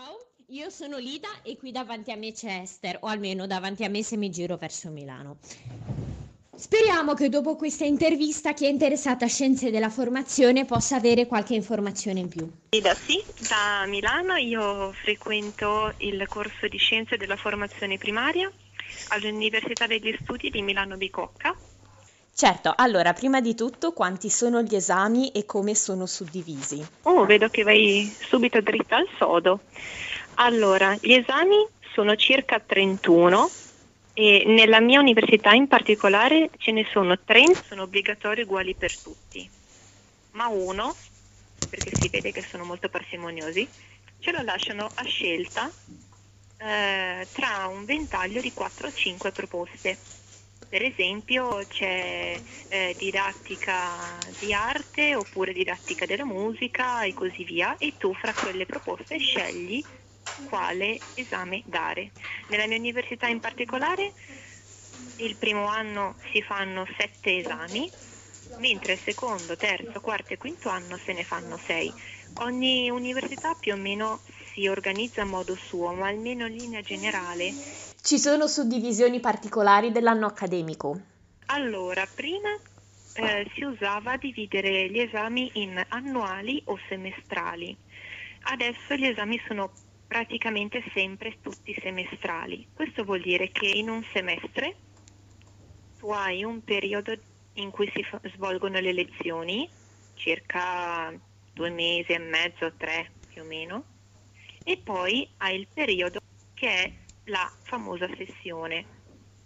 Ciao, io sono Lida e qui davanti a me c'è Esther, o almeno davanti a me se mi giro verso Milano. Speriamo che dopo questa intervista chi è interessato a scienze della formazione possa avere qualche informazione in più. Lida, sì, da Milano io frequento il corso di scienze della formazione primaria all'Università degli Studi di Milano Bicocca Certo, allora prima di tutto quanti sono gli esami e come sono suddivisi? Oh, vedo che vai subito dritta al sodo. Allora, gli esami sono circa 31 e nella mia università in particolare ce ne sono 30, sono obbligatori uguali per tutti, ma uno, perché si vede che sono molto parsimoniosi, ce lo lasciano a scelta eh, tra un ventaglio di 4-5 proposte. Per esempio c'è eh, didattica di arte oppure didattica della musica e così via e tu fra quelle proposte scegli quale esame dare. Nella mia università in particolare il primo anno si fanno sette esami, mentre il secondo, terzo, quarto e quinto anno se ne fanno sei. Ogni università più o meno si organizza a modo suo, ma almeno in linea generale ci sono suddivisioni particolari dell'anno accademico? Allora, prima eh, si usava dividere gli esami in annuali o semestrali. Adesso gli esami sono praticamente sempre tutti semestrali. Questo vuol dire che in un semestre tu hai un periodo in cui si fa- svolgono le lezioni, circa due mesi e mezzo, tre più o meno, e poi hai il periodo che è la famosa sessione.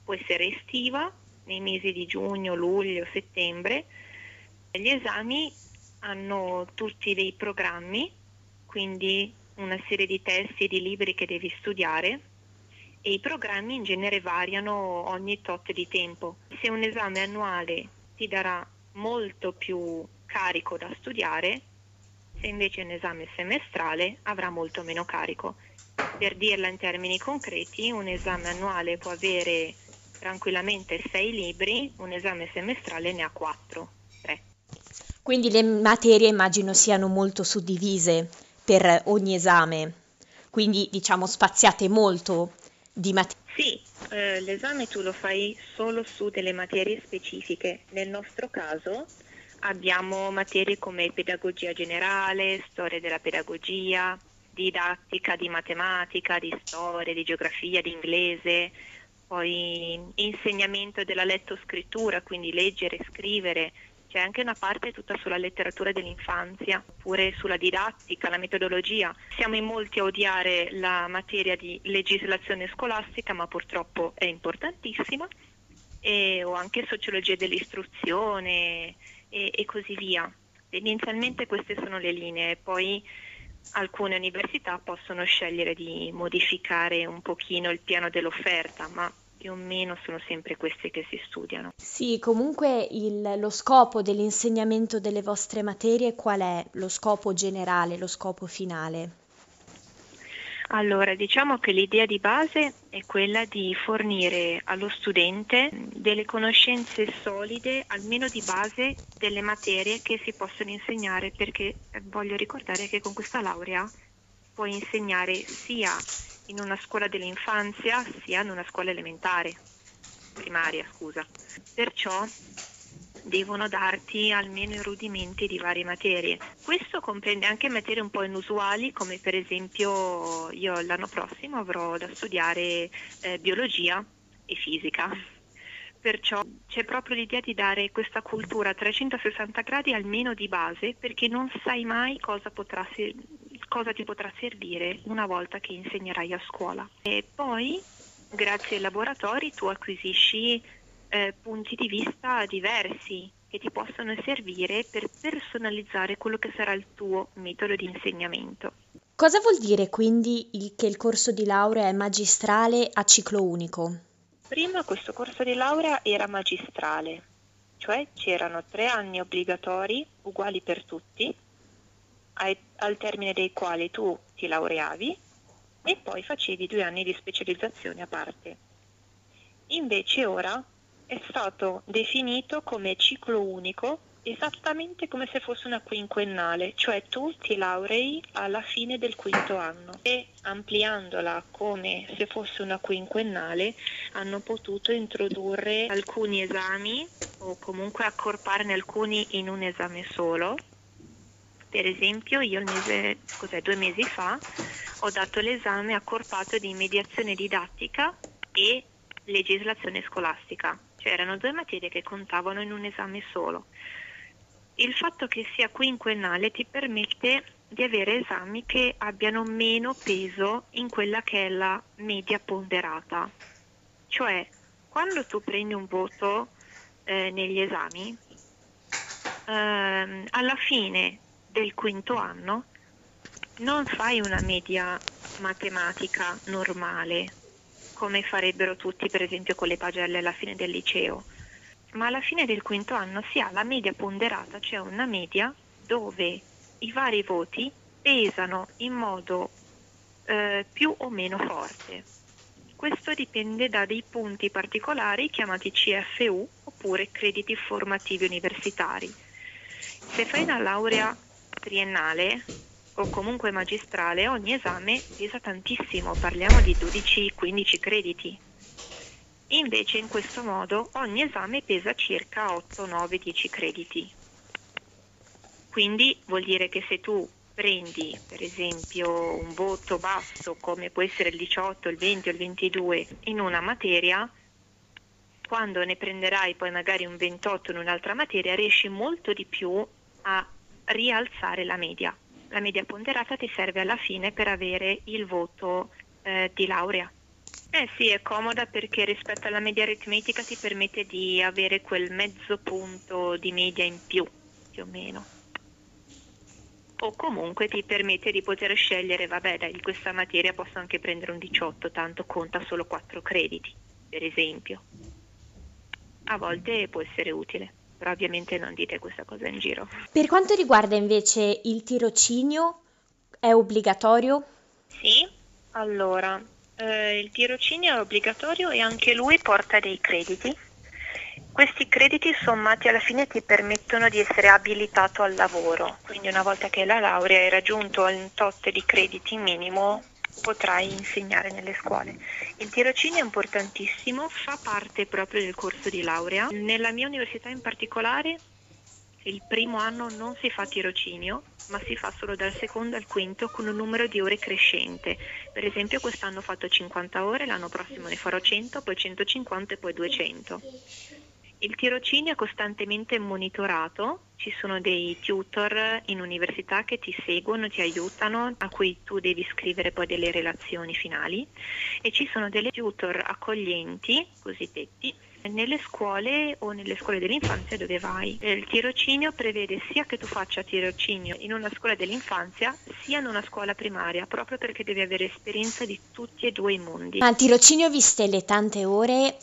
Può essere estiva, nei mesi di giugno, luglio, settembre. Gli esami hanno tutti dei programmi, quindi una serie di testi e di libri che devi studiare e i programmi in genere variano ogni tot di tempo. Se un esame annuale ti darà molto più carico da studiare, se invece un esame semestrale avrà molto meno carico. Per dirla in termini concreti, un esame annuale può avere tranquillamente sei libri, un esame semestrale ne ha quattro, tre. Quindi le materie immagino siano molto suddivise per ogni esame, quindi diciamo spaziate molto di materie. Sì, eh, l'esame tu lo fai solo su delle materie specifiche. Nel nostro caso abbiamo materie come pedagogia generale, storia della pedagogia, didattica di matematica, di storia, di geografia, di inglese, poi insegnamento della lettoscrittura, quindi leggere e scrivere, c'è anche una parte tutta sulla letteratura dell'infanzia, oppure sulla didattica, la metodologia. Siamo in molti a odiare la materia di legislazione scolastica, ma purtroppo è importantissima, e, o anche sociologia dell'istruzione e, e così via. Tendenzialmente queste sono le linee, poi alcune università possono scegliere di modificare un pochino il piano dell'offerta, ma più o meno sono sempre queste che si studiano. Sì, comunque il, lo scopo dell'insegnamento delle vostre materie qual è? Lo scopo generale, lo scopo finale? Allora, diciamo che l'idea di base è quella di fornire allo studente delle conoscenze solide, almeno di base, delle materie che si possono insegnare, perché voglio ricordare che con questa laurea puoi insegnare sia in una scuola dell'infanzia sia in una scuola elementare, primaria, scusa. Perciò devono darti almeno i rudimenti di varie materie. Questo comprende anche materie un po' inusuali, come per esempio io l'anno prossimo avrò da studiare eh, biologia e fisica. Perciò c'è proprio l'idea di dare questa cultura a 360 gradi almeno di base, perché non sai mai cosa, potrà, cosa ti potrà servire una volta che insegnerai a scuola. E poi, grazie ai laboratori, tu acquisisci eh, punti di vista diversi che ti possono servire per personalizzare quello che sarà il tuo metodo di insegnamento. Cosa vuol dire quindi il, che il corso di laurea è magistrale a ciclo unico? Prima questo corso di laurea era magistrale, cioè c'erano tre anni obbligatori uguali per tutti, ai, al termine dei quali tu ti laureavi e poi facevi due anni di specializzazione a parte. Invece ora è stato definito come ciclo unico esattamente come se fosse una quinquennale, cioè tu ti laurei alla fine del quinto anno e ampliandola come se fosse una quinquennale hanno potuto introdurre alcuni esami o comunque accorparne alcuni in un esame solo. Per esempio io mese, due mesi fa ho dato l'esame accorpato di mediazione didattica e legislazione scolastica, cioè erano due materie che contavano in un esame solo il fatto che sia quinquennale ti permette di avere esami che abbiano meno peso in quella che è la media ponderata. Cioè, quando tu prendi un voto eh, negli esami, ehm, alla fine del quinto anno non fai una media matematica normale, come farebbero tutti per esempio con le pagelle alla fine del liceo ma alla fine del quinto anno si ha la media ponderata, cioè una media dove i vari voti pesano in modo eh, più o meno forte. Questo dipende da dei punti particolari chiamati CFU oppure crediti formativi universitari. Se fai una laurea triennale o comunque magistrale, ogni esame pesa tantissimo, parliamo di 12-15 crediti, Invece in questo modo ogni esame pesa circa 8, 9, 10 crediti. Quindi vuol dire che se tu prendi per esempio un voto basso come può essere il 18, il 20 o il 22 in una materia, quando ne prenderai poi magari un 28 in un'altra materia riesci molto di più a rialzare la media. La media ponderata ti serve alla fine per avere il voto eh, di laurea. Eh sì, è comoda perché rispetto alla media aritmetica ti permette di avere quel mezzo punto di media in più, più o meno. O comunque ti permette di poter scegliere, vabbè dai, questa materia posso anche prendere un 18, tanto conta solo 4 crediti, per esempio. A volte può essere utile, però ovviamente non dite questa cosa in giro. Per quanto riguarda invece il tirocinio, è obbligatorio? Sì, allora, eh, il tirocinio è obbligatorio e anche lui porta dei crediti. Questi crediti sommati alla fine ti permettono di essere abilitato al lavoro, quindi una volta che la laurea hai raggiunto un tot di crediti minimo potrai insegnare nelle scuole. Il tirocinio è importantissimo, fa parte proprio del corso di laurea. Nella mia università in particolare il primo anno non si fa tirocinio, ma si fa solo dal secondo al quinto con un numero di ore crescente. Per esempio quest'anno ho fatto 50 ore, l'anno prossimo ne farò 100, poi 150 e poi 200. Il tirocinio è costantemente monitorato, ci sono dei tutor in università che ti seguono, ti aiutano, a cui tu devi scrivere poi delle relazioni finali e ci sono delle tutor accoglienti, cosiddetti, nelle scuole o nelle scuole dell'infanzia dove vai. Il tirocinio prevede sia che tu faccia tirocinio in una scuola dell'infanzia sia in una scuola primaria, proprio perché devi avere esperienza di tutti e due i mondi. Ma il tirocinio, viste le tante ore,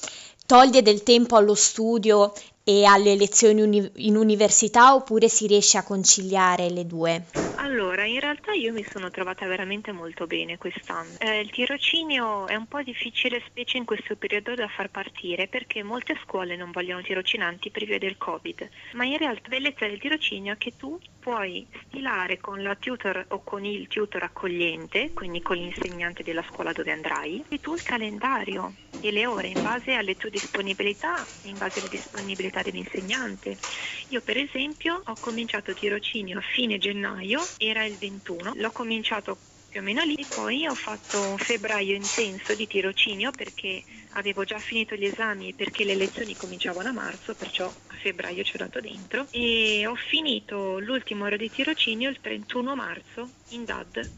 toglie del tempo allo studio e alle lezioni uni- in università oppure si riesce a conciliare le due? Allora, in realtà io mi sono trovata veramente molto bene quest'anno. Eh, il tirocinio è un po' difficile, specie in questo periodo, da far partire perché molte scuole non vogliono tirocinanti per via del Covid. Ma in realtà la bellezza del tirocinio è che tu puoi stilare con la tutor o con il tutor accogliente, quindi con l'insegnante della scuola dove andrai, e tu il calendario e le ore in base alle tue disponibilità, in base alle disponibilità dell'insegnante. Io per esempio ho cominciato tirocinio a fine gennaio, era il 21, l'ho cominciato più o meno lì. E poi ho fatto un febbraio intenso di tirocinio perché avevo già finito gli esami perché le lezioni cominciavano a marzo, perciò a febbraio ci ho dato dentro. E ho finito l'ultimo ora di tirocinio il 31 marzo in DAD.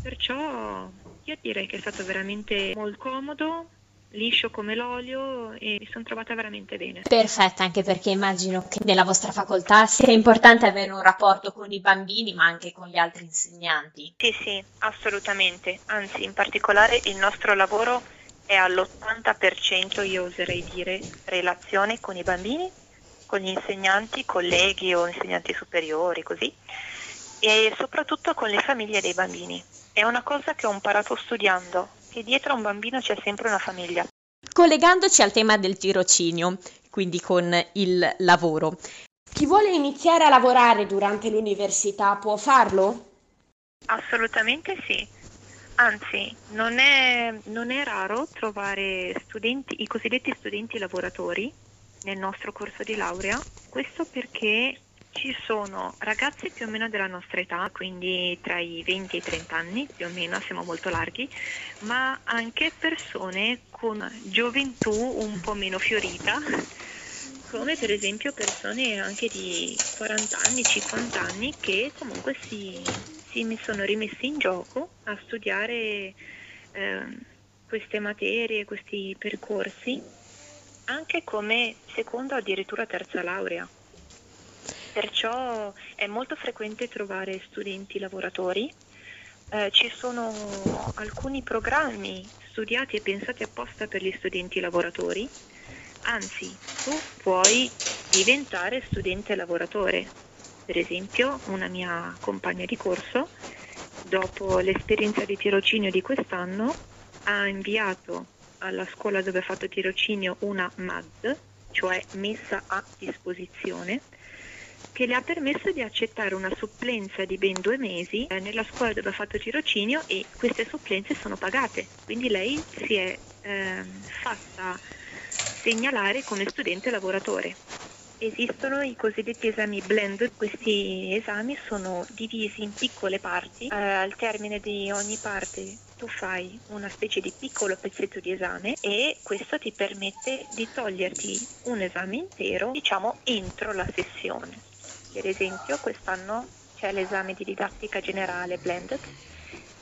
Perciò io direi che è stato veramente molto comodo, liscio come l'olio e mi sono trovata veramente bene. Perfetto, anche perché immagino che nella vostra facoltà sia importante avere un rapporto con i bambini ma anche con gli altri insegnanti. Sì, sì, assolutamente. Anzi, in particolare il nostro lavoro è all'80%, io oserei dire, relazione con i bambini, con gli insegnanti, colleghi o insegnanti superiori, così, e soprattutto con le famiglie dei bambini. È una cosa che ho imparato studiando, che dietro a un bambino c'è sempre una famiglia. Collegandoci al tema del tirocinio, quindi con il lavoro, Chi vuole iniziare a lavorare durante l'università può farlo? Assolutamente sì. Anzi, non è, non è raro trovare studenti, i cosiddetti studenti lavoratori nel nostro corso di laurea, questo perché ci sono ragazzi più o meno della nostra età, quindi tra i 20 e i 30 anni, più o meno siamo molto larghi, ma anche persone con gioventù un po' meno fiorita, come per esempio persone anche di 40 anni, 50 anni che comunque si, si mi sono rimessi in gioco a studiare eh, queste materie, questi percorsi, anche come seconda o addirittura terza laurea. Perciò è molto frequente trovare studenti lavoratori. Eh, ci sono alcuni programmi studiati e pensati apposta per gli studenti lavoratori. Anzi, tu puoi diventare studente lavoratore. Per esempio, una mia compagna di corso, dopo l'esperienza di tirocinio di quest'anno, ha inviato alla scuola dove ha fatto tirocinio una MAD, cioè messa a disposizione, che le ha permesso di accettare una supplenza di ben due mesi eh, nella scuola dove ha fatto tirocinio e queste supplenze sono pagate, quindi lei si è eh, fatta segnalare come studente lavoratore. Esistono i cosiddetti esami blend, questi esami sono divisi in piccole parti, eh, al termine di ogni parte tu fai una specie di piccolo pezzetto di esame e questo ti permette di toglierti un esame intero, diciamo, entro la sessione. Per esempio quest'anno c'è l'esame di didattica generale blended.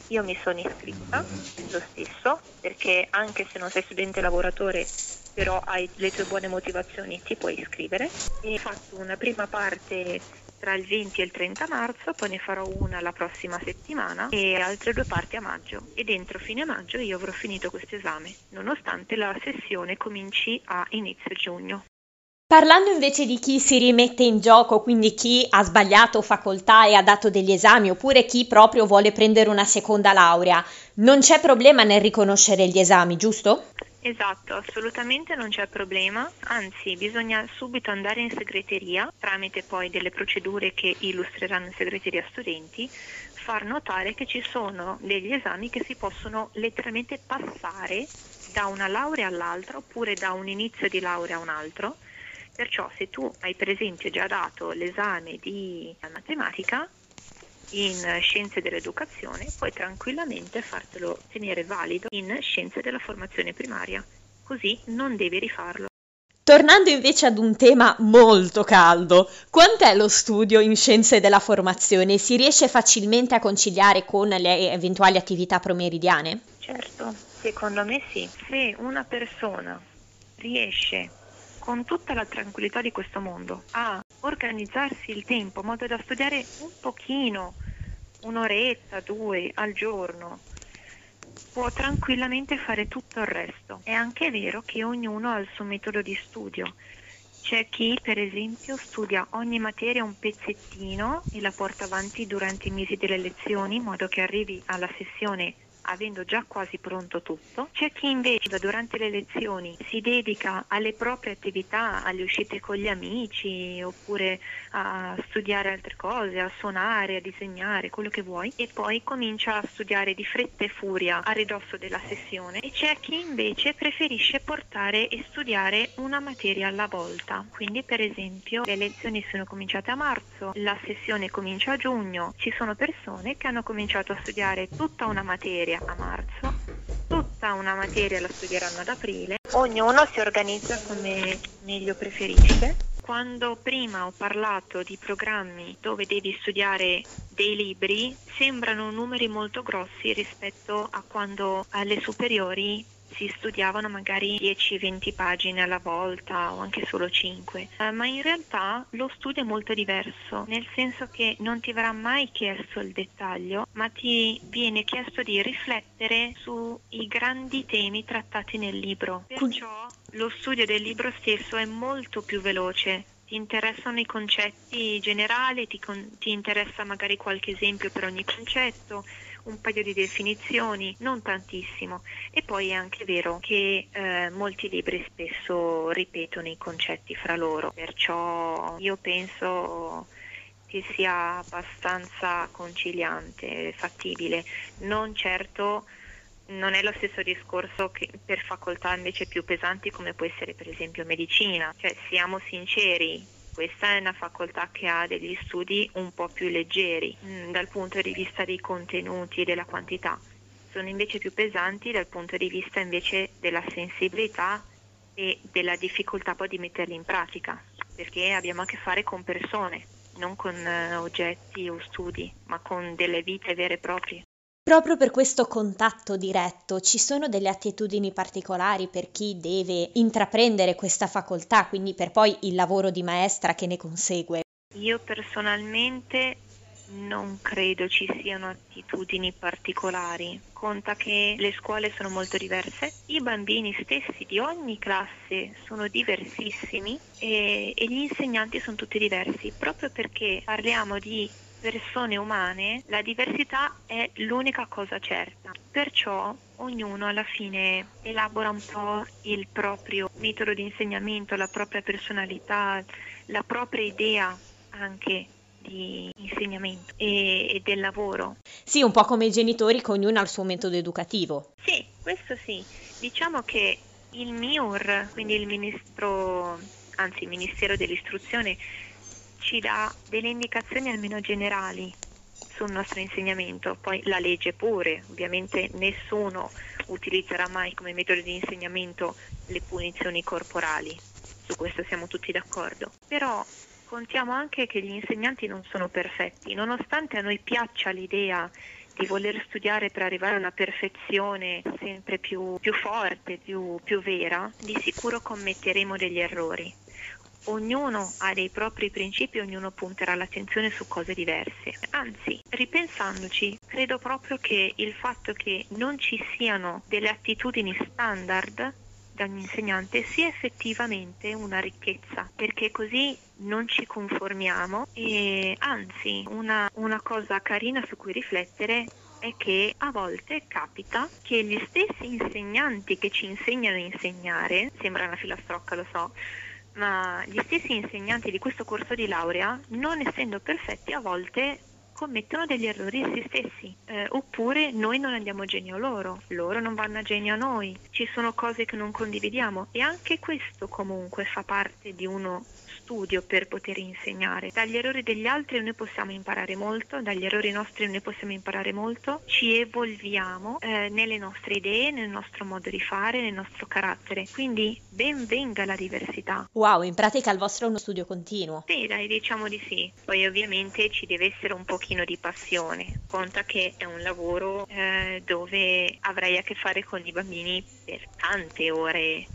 Io mi sono iscritta lo stesso perché anche se non sei studente lavoratore però hai le tue buone motivazioni ti puoi iscrivere. Ho fatto una prima parte tra il 20 e il 30 marzo, poi ne farò una la prossima settimana e altre due parti a maggio. E dentro fine maggio io avrò finito questo esame, nonostante la sessione cominci a inizio giugno. Parlando invece di chi si rimette in gioco, quindi chi ha sbagliato facoltà e ha dato degli esami, oppure chi proprio vuole prendere una seconda laurea, non c'è problema nel riconoscere gli esami, giusto? Esatto, assolutamente non c'è problema, anzi bisogna subito andare in segreteria tramite poi delle procedure che illustreranno in segreteria studenti, far notare che ci sono degli esami che si possono letteralmente passare da una laurea all'altra oppure da un inizio di laurea a un altro. Perciò se tu hai per esempio già dato l'esame di matematica in scienze dell'educazione, puoi tranquillamente fartelo tenere valido in scienze della formazione primaria, così non devi rifarlo. Tornando invece ad un tema molto caldo, quant'è lo studio in scienze della formazione? Si riesce facilmente a conciliare con le eventuali attività promeridiane? Certo, secondo me sì. Se una persona riesce con tutta la tranquillità di questo mondo, a organizzarsi il tempo in modo da studiare un pochino, un'oretta, due al giorno, può tranquillamente fare tutto il resto. È anche vero che ognuno ha il suo metodo di studio. C'è chi, per esempio, studia ogni materia un pezzettino e la porta avanti durante i mesi delle lezioni in modo che arrivi alla sessione avendo già quasi pronto tutto. C'è chi invece durante le lezioni si dedica alle proprie attività, alle uscite con gli amici oppure a studiare altre cose, a suonare, a disegnare, quello che vuoi e poi comincia a studiare di fretta e furia a ridosso della sessione e c'è chi invece preferisce portare e studiare una materia alla volta. Quindi per esempio le lezioni sono cominciate a marzo, la sessione comincia a giugno, ci sono persone che hanno cominciato a studiare tutta una materia materia a marzo, tutta una materia la studieranno ad aprile, ognuno si organizza come meglio preferisce. Quando prima ho parlato di programmi dove devi studiare dei libri, sembrano numeri molto grossi rispetto a quando alle superiori si studiavano magari 10-20 pagine alla volta o anche solo 5, eh, ma in realtà lo studio è molto diverso, nel senso che non ti verrà mai chiesto il dettaglio, ma ti viene chiesto di riflettere sui grandi temi trattati nel libro. Perciò lo studio del libro stesso è molto più veloce ti interessano i concetti generali, ti, con- ti interessa magari qualche esempio per ogni concetto, un paio di definizioni, non tantissimo. E poi è anche vero che eh, molti libri spesso ripetono i concetti fra loro, perciò io penso che sia abbastanza conciliante, fattibile, non certo non è lo stesso discorso che per facoltà invece più pesanti come può essere per esempio medicina, cioè siamo sinceri, questa è una facoltà che ha degli studi un po' più leggeri mm, dal punto di vista dei contenuti e della quantità, sono invece più pesanti dal punto di vista invece della sensibilità e della difficoltà poi di metterli in pratica, perché abbiamo a che fare con persone, non con uh, oggetti o studi, ma con delle vite vere e proprie. Proprio per questo contatto diretto ci sono delle attitudini particolari per chi deve intraprendere questa facoltà, quindi per poi il lavoro di maestra che ne consegue? Io personalmente non credo ci siano attitudini particolari. Conta che le scuole sono molto diverse, i bambini stessi di ogni classe sono diversissimi e, e gli insegnanti sono tutti diversi, proprio perché parliamo di persone umane la diversità è l'unica cosa certa, perciò ognuno alla fine elabora un po' il proprio metodo di insegnamento, la propria personalità, la propria idea anche di insegnamento e, e, del lavoro. Sì, un po' come i genitori che ognuno ha il suo metodo educativo. Sì, questo sì. Diciamo che il MIUR, quindi il ministro, anzi il Ministero dell'Istruzione, ci dà delle indicazioni almeno generali sul nostro insegnamento, poi la legge pure, ovviamente nessuno utilizzerà mai come metodo di insegnamento le punizioni corporali, su questo siamo tutti d'accordo, però contiamo anche che gli insegnanti non sono perfetti, nonostante a noi piaccia l'idea di voler studiare per arrivare a una perfezione sempre più, più forte, più, più vera, di sicuro commetteremo degli errori ognuno ha dei propri principi, ognuno punterà l'attenzione su cose diverse. Anzi, ripensandoci, credo proprio che il fatto che non ci siano delle attitudini standard da un insegnante sia effettivamente una ricchezza, perché così non ci conformiamo e anzi una, una cosa carina su cui riflettere è che a volte capita che gli stessi insegnanti che ci insegnano a insegnare, sembra una filastrocca lo so, ma gli stessi insegnanti di questo corso di laurea, non essendo perfetti, a volte commettono degli errori essi stessi, eh, oppure noi non andiamo a genio loro, loro non vanno a genio a noi, ci sono cose che non condividiamo e anche questo comunque fa parte di uno studio per poter insegnare. Dagli errori degli altri noi possiamo imparare molto, dagli errori nostri noi possiamo imparare molto, ci evolviamo eh, nelle nostre idee, nel nostro modo di fare, nel nostro carattere. Quindi ben venga la diversità. Wow, in pratica il vostro è uno studio continuo. Sì, dai, diciamo di sì. Poi ovviamente ci deve essere un pochino di passione. Conta che è un lavoro eh, dove avrai a che fare con i bambini per tante ore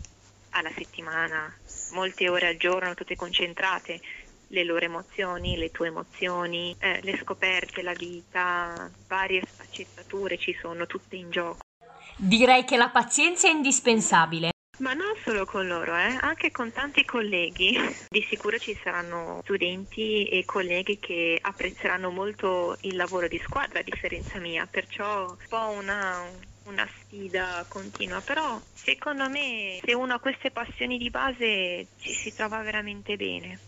alla settimana, molte ore al giorno, tutte concentrate, le loro emozioni, le tue emozioni, eh, le scoperte, la vita, varie sfaccettature ci sono tutte in gioco. Direi che la pazienza è indispensabile. Ma non solo con loro, eh? anche con tanti colleghi. Di sicuro ci saranno studenti e colleghi che apprezzeranno molto il lavoro di squadra, a differenza mia, perciò un po' una, una sfida continua, però secondo me se uno ha queste passioni di base ci si trova veramente bene.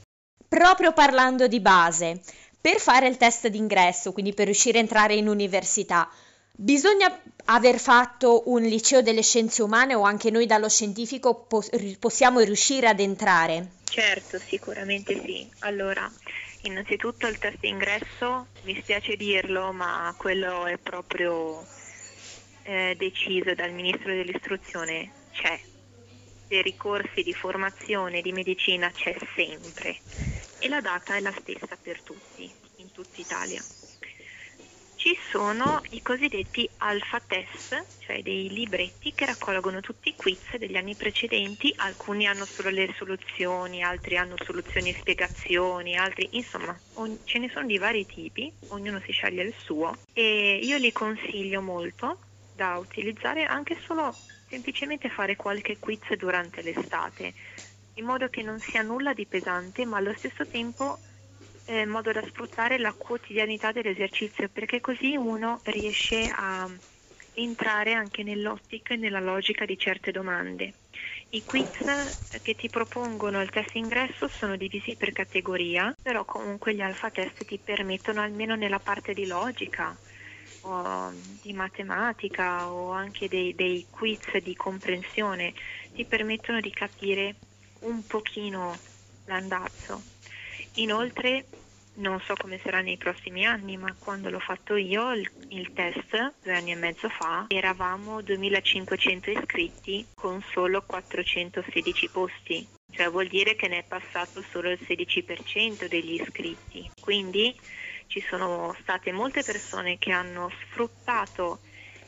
Proprio parlando di base, per fare il test d'ingresso, quindi per riuscire a entrare in università, bisogna aver fatto un liceo delle scienze umane o anche noi dallo scientifico possiamo riuscire ad entrare? Certo, sicuramente sì. Allora, innanzitutto il test d'ingresso, mi spiace dirlo, ma quello è proprio eh, deciso dal Ministro dell'Istruzione c'è, per i corsi di formazione di medicina c'è sempre. E la data è la stessa per tutti, in tutta Italia. Ci sono i cosiddetti alfa test, cioè dei libretti che raccolgono tutti i quiz degli anni precedenti, alcuni hanno solo le soluzioni, altri hanno soluzioni e spiegazioni, altri insomma ce ne sono di vari tipi, ognuno si sceglie il suo. E io li consiglio molto da utilizzare anche solo semplicemente fare qualche quiz durante l'estate. in modo che non sia nulla di pesante, ma allo stesso tempo eh, in modo da sfruttare la quotidianità dell'esercizio, perché così uno riesce a entrare anche nell'ottica e nella logica di certe domande. I quiz che ti propongono il test ingresso sono divisi per categoria, però comunque gli alfa test ti permettono almeno nella parte di logica o di matematica o anche dei, dei quiz di comprensione, ti permettono di capire un pochino l'andazzo. Inoltre non so come sarà nei prossimi anni, ma quando l'ho fatto io il, il, test due anni e mezzo fa eravamo 2500 iscritti con solo 416 posti, cioè vuol dire che ne è passato solo il 16% degli iscritti. Quindi ci sono state molte persone che hanno sfruttato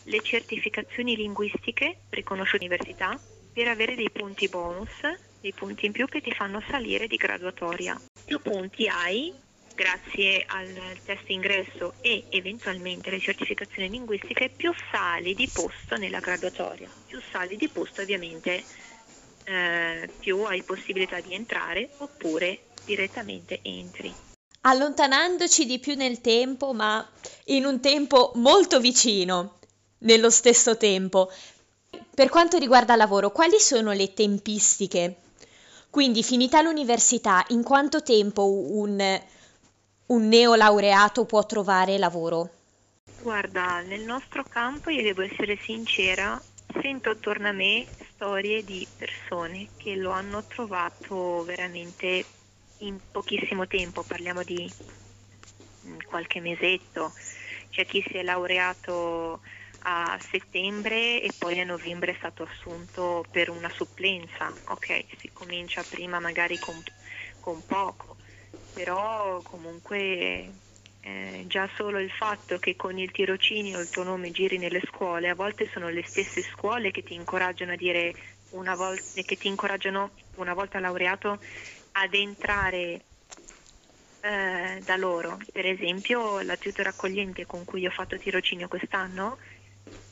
le certificazioni linguistiche riconosciute all'università per avere dei punti bonus, dei punti in più che ti fanno salire di graduatoria. Più punti hai, grazie al test ingresso e eventualmente alle certificazioni linguistiche, più sali di posto nella graduatoria. Più sali di posto ovviamente eh, più hai possibilità di entrare oppure direttamente entri. Allontanandoci di più nel tempo, ma in un tempo molto vicino, nello stesso tempo. Per quanto riguarda il lavoro, quali sono le tempistiche? Quindi, finita l'università, in quanto tempo un, un neolaureato può trovare lavoro? Guarda, nel nostro campo, io devo essere sincera, sento attorno a me storie di persone che lo hanno trovato veramente in pochissimo tempo, parliamo di mm, qualche mesetto. C'è chi si è laureato a settembre e poi a novembre è stato assunto per una supplenza. Ok, si comincia prima magari con, con poco, però comunque eh, già solo il fatto che con il tirocinio il tuo nome giri nelle scuole, a volte sono le stesse scuole che ti incoraggiano a dire una volta, che ti incoraggiano una volta laureato ad entrare eh, da loro. Per esempio la tutor accogliente con cui ho fatto tirocinio quest'anno,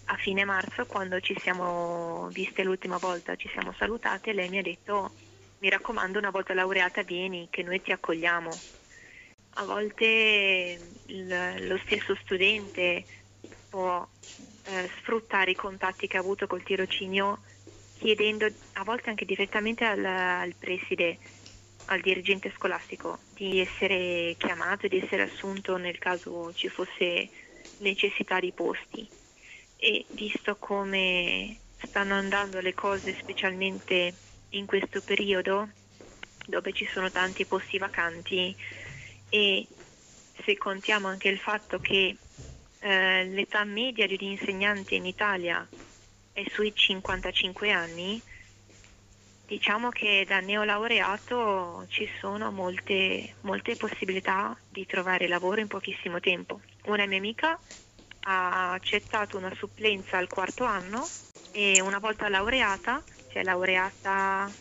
a fine marzo, quando ci siamo viste l'ultima volta, ci siamo salutate, lei mi ha detto mi raccomando una volta laureata vieni che noi ti accogliamo. A volte il, lo stesso studente può eh, sfruttare i contatti che ha avuto col tirocinio chiedendo a volte anche direttamente al, al preside al dirigente scolastico di essere chiamato e di essere assunto nel caso ci fosse necessità di posti. E visto come stanno andando le cose, specialmente in questo periodo, dove ci sono tanti posti vacanti, e se contiamo anche il fatto che eh, l'età media di un insegnante in Italia è sui 55 anni, Diciamo che da neolaureato ci sono molte, molte possibilità di trovare lavoro in pochissimo tempo. Una mia amica ha accettato una supplenza al quarto anno e una volta laureata, si è laureata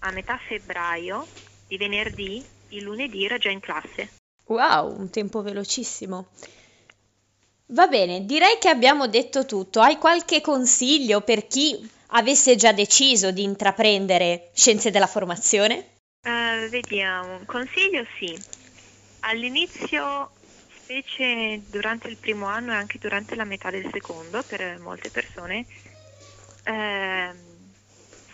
a metà febbraio, di venerdì, il lunedì era già in classe. Wow, un tempo velocissimo. Va bene, direi che abbiamo detto tutto. Hai qualche consiglio per chi avesse già deciso di intraprendere scienze della formazione? Uh, vediamo, consiglio sì. All'inizio, specie durante il primo anno e anche durante la metà del secondo, per molte persone, eh,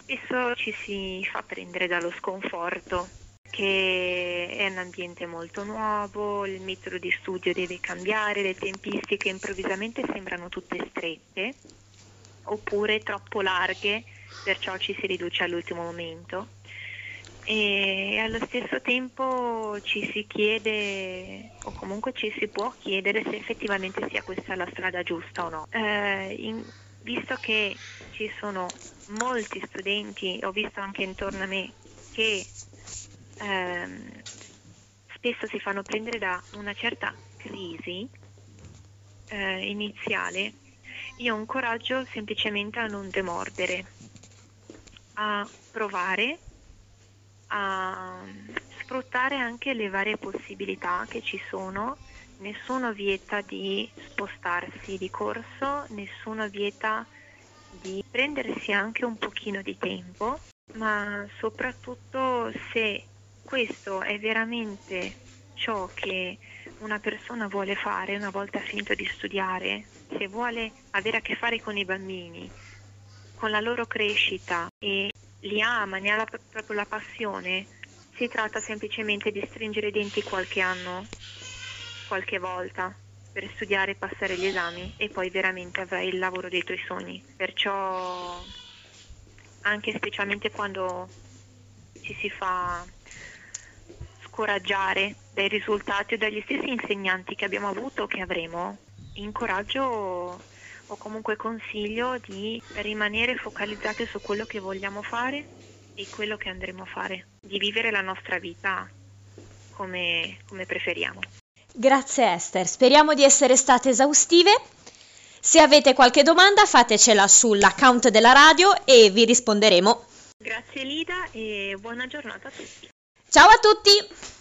spesso ci si fa prendere dallo sconforto che è un ambiente molto nuovo, il metodo di studio deve cambiare, le tempistiche improvvisamente sembrano tutte strette oppure troppo larghe, perciò ci si riduce all'ultimo momento. E allo stesso tempo ci si chiede, o comunque ci si può chiedere se effettivamente sia questa la strada giusta o no. Eh, in, visto che ci sono molti studenti, ho visto anche intorno a me, che ehm, spesso si fanno prendere da una certa crisi eh, iniziale, io ho un coraggio semplicemente a non demordere, a provare, a sfruttare anche le varie possibilità che ci sono. Nessuno vieta di spostarsi di corso, nessuno vieta di prendersi anche un pochino di tempo ma soprattutto se questo è veramente ciò che una persona vuole fare una volta finito di studiare, se vuole avere a che fare con i bambini, con la loro crescita e li ama, ne ha la, proprio la passione, si tratta semplicemente di stringere i denti qualche anno, qualche volta per studiare e passare gli esami e poi veramente avrai il lavoro dei tuoi sogni. Perciò anche specialmente quando ci si fa scoraggiare dai risultati o dagli stessi insegnanti che abbiamo avuto o che avremo, incoraggio o comunque consiglio di rimanere focalizzati su quello che vogliamo fare e quello che andremo a fare, di vivere la nostra vita come, come preferiamo. Grazie Esther, speriamo di essere state esaustive. Se avete qualche domanda fatecela sull'account della radio e vi risponderemo. Grazie Lida e buona giornata a tutti. Ciao a tutti!